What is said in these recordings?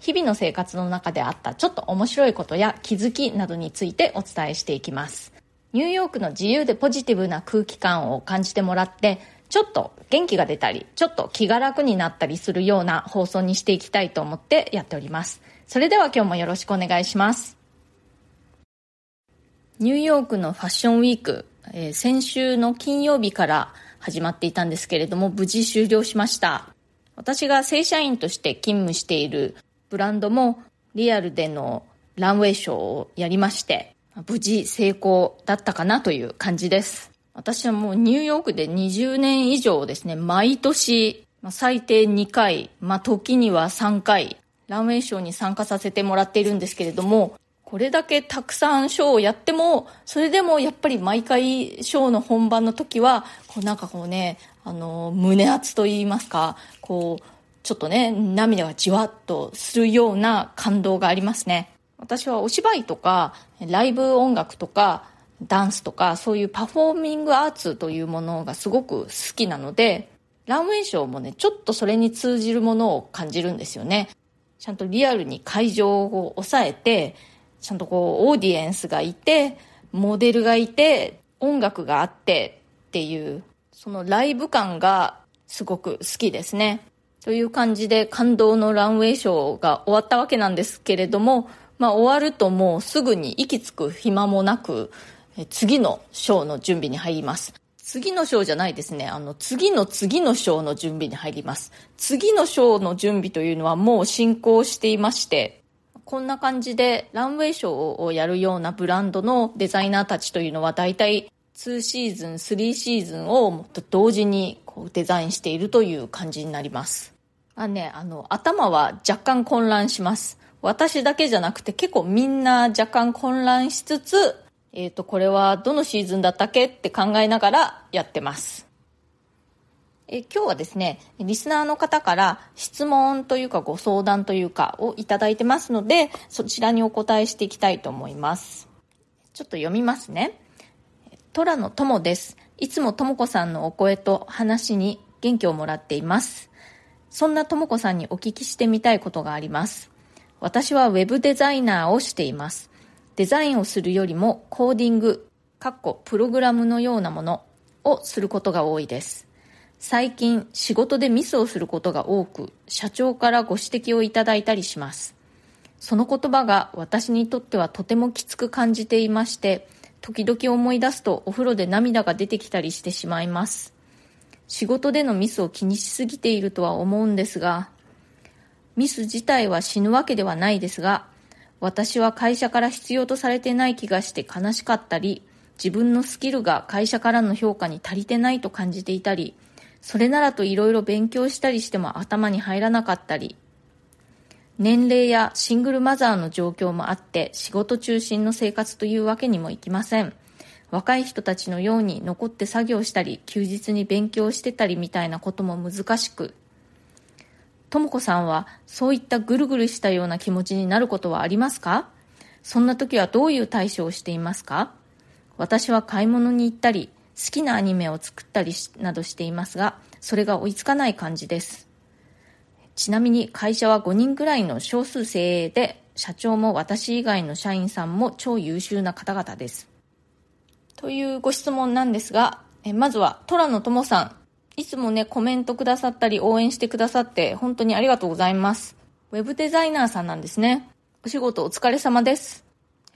日々の生活の中であったちょっと面白いことや気づきなどについてお伝えしていきます。ニューヨークの自由でポジティブな空気感を感じてもらって、ちょっと元気が出たり、ちょっと気が楽になったりするような放送にしていきたいと思ってやっております。それでは今日もよろしくお願いします。ニューヨークのファッションウィーク、えー、先週の金曜日から始まっていたんですけれども、無事終了しました。私が正社員として勤務しているブランドもリアルでのランウェイショーをやりまして、無事成功だったかなという感じです。私はもうニューヨークで20年以上ですね、毎年、最低2回、まあ、時には3回、ランウェイショーに参加させてもらっているんですけれども、これだけたくさんショーをやっても、それでもやっぱり毎回ショーの本番の時は、こうなんかこうね、あの、胸圧と言いますか、こう、ちょっとね、涙がじわっとするような感動がありますね。私はお芝居とか、ライブ音楽とか、ダンスとか、そういうパフォーミングアーツというものがすごく好きなので、ランウェイショーもね、ちょっとそれに通じるものを感じるんですよね。ちゃんとリアルに会場を抑えて、ちゃんとこう、オーディエンスがいて、モデルがいて、音楽があってっていう、そのライブ感がすごく好きですね。という感じで感動のランウェイショーが終わったわけなんですけれども、まあ終わるともうすぐに息つく暇もなく、次のショーの準備に入ります。次のショーじゃないですね。あの、次の次のショーの準備に入ります。次のショーの準備というのはもう進行していまして、こんな感じでランウェイショーをやるようなブランドのデザイナーたちというのは大体2シーズン、3シーズンをもっと同時にこうデザインしているという感じになります。あね、あの、頭は若干混乱します。私だけじゃなくて結構みんな若干混乱しつつ、えっ、ー、と、これはどのシーズンだったっけって考えながらやってます。え今日はですね、リスナーの方から質問というかご相談というかをいただいてますので、そちらにお答えしていきたいと思います。ちょっと読みますね。虎の友です。いつも智子さんのお声と話に元気をもらっています。そんな智子さんにお聞きしてみたいことがあります。私はウェブデザイナーをしています。デザインをするよりもコーディング、かっこプログラムのようなものをすることが多いです。最近仕事でミスをすることが多く、社長からご指摘をいただいたりします。その言葉が私にとってはとてもきつく感じていまして、時々思い出すとお風呂で涙が出てきたりしてしまいます。仕事でのミスを気にしすぎているとは思うんですが、ミス自体は死ぬわけではないですが、私は会社から必要とされてない気がして悲しかったり、自分のスキルが会社からの評価に足りてないと感じていたり、それならといろいろ勉強したりしても頭に入らなかったり、年齢やシングルマザーの状況もあって仕事中心の生活というわけにもいきません。若い人たちのように残って作業したり休日に勉強してたりみたいなことも難しく、とも子さんはそういったぐるぐるしたような気持ちになることはありますか？そんな時はどういう対処をしていますか？私は買い物に行ったり、好きなアニメを作ったりなどしていますが、それが追いつかない感じです。ちなみに会社は5人ぐらいの少数精鋭で、社長も私以外の社員さんも超優秀な方々です。というご質問なんですが、えまずは、虎野友さん。いつもね、コメントくださったり応援してくださって本当にありがとうございます。ウェブデザイナーさんなんですね。お仕事お疲れ様です。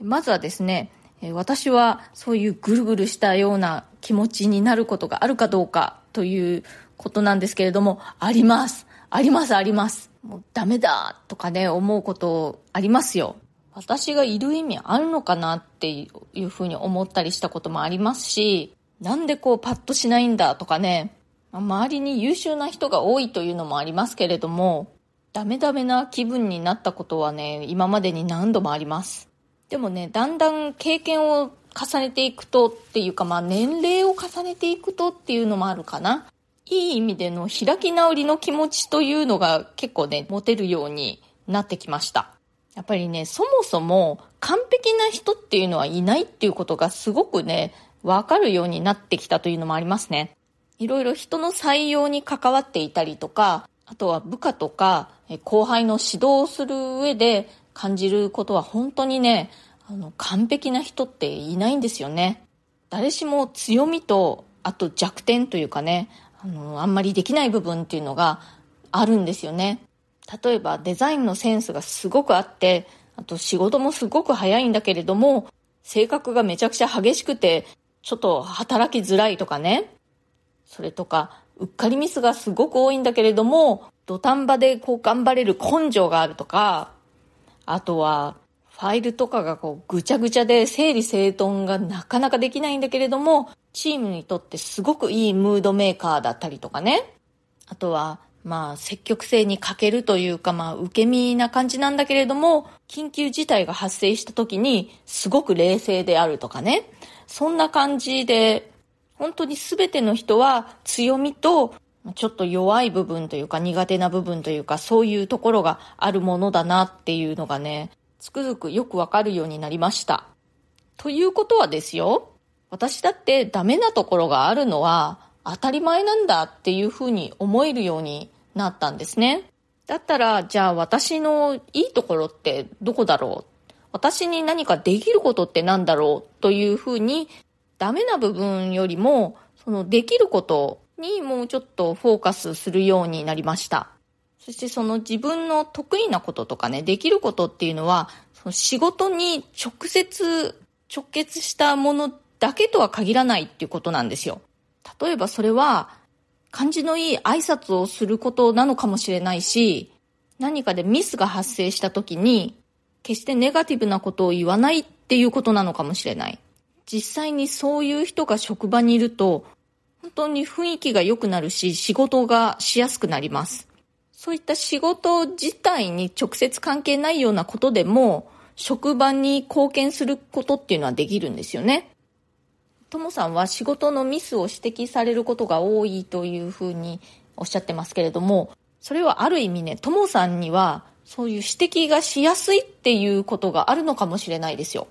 まずはですね、私はそういうぐるぐるしたような気持ちになることがあるかどうかということなんですけれども、あります。ありますあります。もうダメだとかね、思うことありますよ。私がいる意味あるのかなっていうふうに思ったりしたこともありますし、なんでこうパッとしないんだとかね、周りに優秀な人が多いというのもありますけれども、ダメダメな気分になったことはね、今までに何度もあります。でもね、だんだん経験を重ねていくとっていうか、まあ年齢を重ねていくとっていうのもあるかな。いい意味での開き直りの気持ちというのが結構ね、持てるようになってきました。やっぱりね、そもそも完璧な人っていうのはいないっていうことがすごくね、わかるようになってきたというのもありますね。いろいろ人の採用に関わっていたりとか、あとは部下とか後輩の指導をする上で感じることは本当にね、あの、完璧な人っていないんですよね。誰しも強みと、あと弱点というかね、あの、あんまりできない部分っていうのがあるんですよね。例えばデザインのセンスがすごくあって、あと仕事もすごく早いんだけれども、性格がめちゃくちゃ激しくて、ちょっと働きづらいとかね。それとか、うっかりミスがすごく多いんだけれども、土壇場でこう頑張れる根性があるとか、あとは、ファイルとかがこうぐちゃぐちゃで整理整頓がなかなかできないんだけれども、チームにとってすごくいいムードメーカーだったりとかね。あとは、まあ、積極性に欠けるというか、まあ、受け身な感じなんだけれども、緊急事態が発生した時に、すごく冷静であるとかね。そんな感じで、本当に全ての人は強みと、ちょっと弱い部分というか苦手な部分というかそういうところがあるものだなっていうのがね、つくづくよくわかるようになりました。ということはですよ、私だってダメなところがあるのは当たり前なんだっていうふうに思えるようになったんですね。だったら、じゃあ私のいいところってどこだろう？私に何かできることって何だろうというふうにダメな部分よりもそのできることにもうちょっとフォーカスするようになりました。そしてその自分の得意なこととかね、できることっていうのは、その仕事に直接直結したものだけとは限らないっていうことなんですよ。例えばそれは、感じのいい挨拶をすることなのかもしれないし、何かでミスが発生した時に、決してネガティブなことを言わないっていうことなのかもしれない。実際にそういう人が職場にいると、本当に雰囲気が良くなるし、仕事がしやすくなります。そういった仕事自体に直接関係ないようなことでも、職場に貢献することっていうのはできるんですよね。ともさんは仕事のミスを指摘されることが多いというふうにおっしゃってますけれども、それはある意味ね、ともさんにはそういう指摘がしやすいっていうことがあるのかもしれないですよ。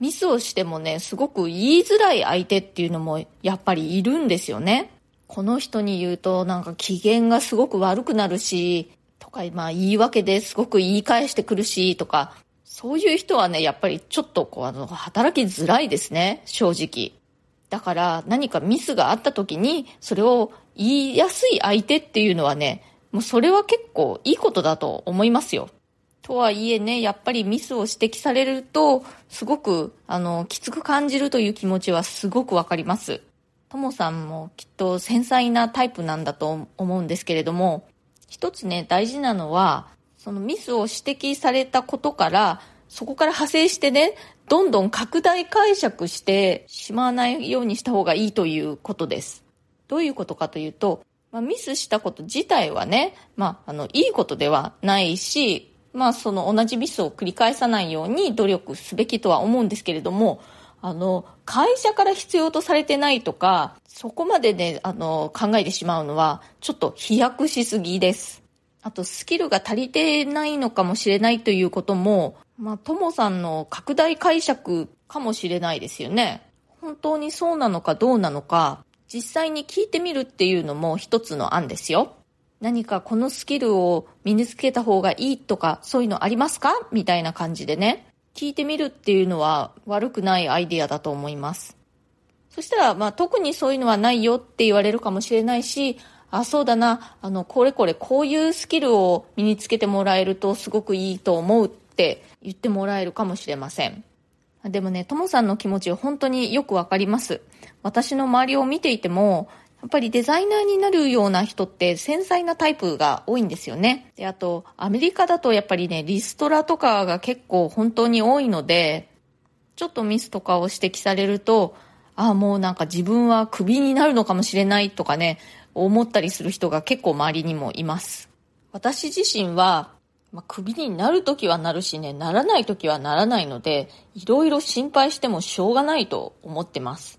ミスをしてもね、すごく言いづらい相手っていうのもやっぱりいるんですよね。この人に言うとなんか機嫌がすごく悪くなるし、とか、まあ言い訳ですごく言い返してくるし、とか、そういう人はね、やっぱりちょっとこう、あの、働きづらいですね、正直。だから何かミスがあった時に、それを言いやすい相手っていうのはね、もうそれは結構いいことだと思いますよ。とはいえね、やっぱりミスを指摘されると、すごく、あの、きつく感じるという気持ちはすごくわかります。ともさんもきっと繊細なタイプなんだと思うんですけれども、一つね、大事なのは、そのミスを指摘されたことから、そこから派生してね、どんどん拡大解釈してしまわないようにした方がいいということです。どういうことかというと、まあ、ミスしたこと自体はね、まあ、あの、いいことではないし、まあ、その同じミスを繰り返さないように努力すべきとは思うんですけれども、あの、会社から必要とされてないとか、そこまでね、あの、考えてしまうのは、ちょっと飛躍しすぎです。あと、スキルが足りてないのかもしれないということも、まあ、ともさんの拡大解釈かもしれないですよね。本当にそうなのかどうなのか、実際に聞いてみるっていうのも一つの案ですよ。何かこのスキルを身につけた方がいいとか、そういうのありますか？みたいな感じでね。聞いてみるっていうのは悪くないアイディアだと思います。そしたら、まあ、特にそういうのはないよって言われるかもしれないし、あ、そうだな、あの、これこれこういうスキルを身につけてもらえるとすごくいいと思うっって言ってもらえるかもしれません。でもね、ともさんの気持ち本当によくわかります。私の周りを見ていても、やっぱりデザイナーになるような人って繊細なタイプが多いんですよね。で、あと、アメリカだとやっぱりね、リストラとかが結構本当に多いので、ちょっとミスとかを指摘されると、ああ、もうなんか自分はクビになるのかもしれないとかね、思ったりする人が結構周りにもいます。私自身は、まあ、クビになるときはなるしね、ならないときはならないので、いろいろ心配してもしょうがないと思ってます。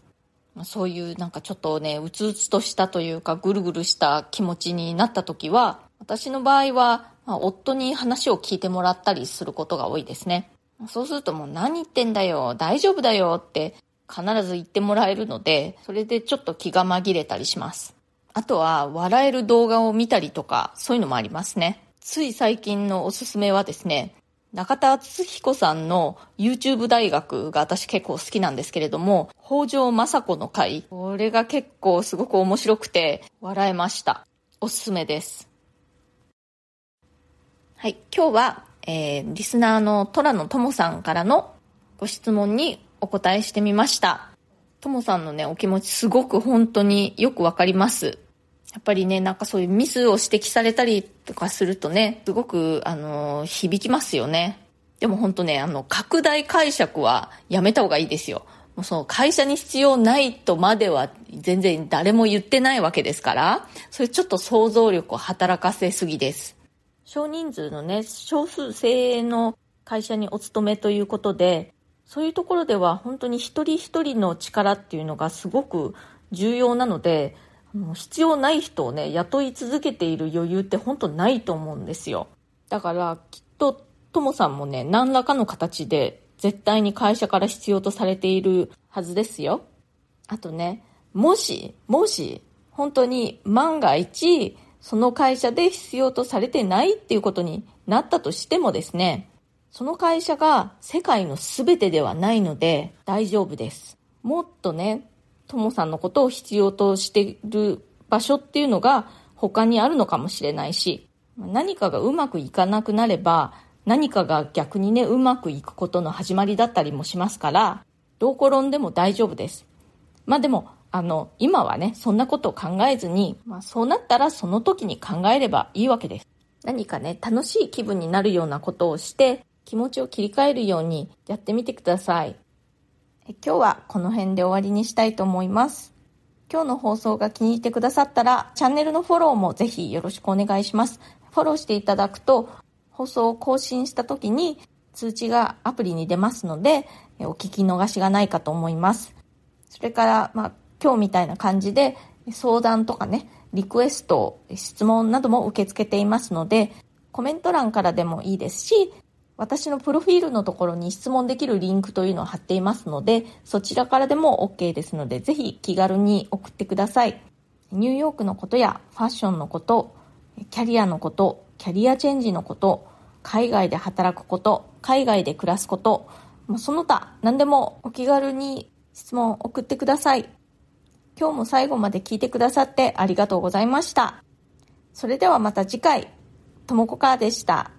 まあ、そういうなんかちょっとね、うつうつとしたというか、ぐるぐるした気持ちになったときは、私の場合は、まあ、夫に話を聞いてもらったりすることが多いですね。そうするともう何言ってんだよ、大丈夫だよって必ず言ってもらえるので、それでちょっと気が紛れたりします。あとは、笑える動画を見たりとか、そういうのもありますね。つい最近のおすすめはですね、中田敦彦さんの YouTube 大学が私結構好きなんですけれども、北条政子の回。これが結構すごく面白くて笑えました。おすすめです。はい、今日は、えー、リスナーの虎野友さんからのご質問にお答えしてみました。ともさんのね、お気持ちすごく本当によくわかります。やっぱりね、なんかそういうミスを指摘されたりとかするとね、すごく、あの、響きますよね。でも本当ね、あの、拡大解釈はやめた方がいいですよ。もうその会社に必要ないとまでは全然誰も言ってないわけですから、それちょっと想像力を働かせすぎです。少人数のね、少数精鋭の会社にお勤めということで、そういうところでは本当に一人一人の力っていうのがすごく重要なので、もう必要ない人をね、雇い続けている余裕って本当ないと思うんですよ。だからきっとともさんもね、何らかの形で絶対に会社から必要とされているはずですよ。あとね、もし、もし、本当に万が一、その会社で必要とされてないっていうことになったとしてもですね、その会社が世界の全てではないので大丈夫です。もっとね、ともさんのことを必要としている場所っていうのが他にあるのかもしれないし、何かがうまくいかなくなれば、何かが逆にね、うまくいくことの始まりだったりもしますから、どう転んでも大丈夫です。まあでも、あの、今はね、そんなことを考えずに、まあそうなったらその時に考えればいいわけです。何かね、楽しい気分になるようなことをして、気持ちを切り替えるようにやってみてください。今日はこの辺で終わりにしたいと思います。今日の放送が気に入ってくださったら、チャンネルのフォローもぜひよろしくお願いします。フォローしていただくと、放送を更新した時に通知がアプリに出ますので、お聞き逃しがないかと思います。それから、まあ、今日みたいな感じで相談とかね、リクエスト、質問なども受け付けていますので、コメント欄からでもいいですし、私のプロフィールのところに質問できるリンクというのを貼っていますので、そちらからでも OK ですので、ぜひ気軽に送ってください。ニューヨークのことやファッションのこと、キャリアのこと、キャリアチェンジのこと、海外で働くこと、海外で暮らすこと、その他何でもお気軽に質問を送ってください。今日も最後まで聞いてくださってありがとうございました。それではまた次回、ともこかーでした。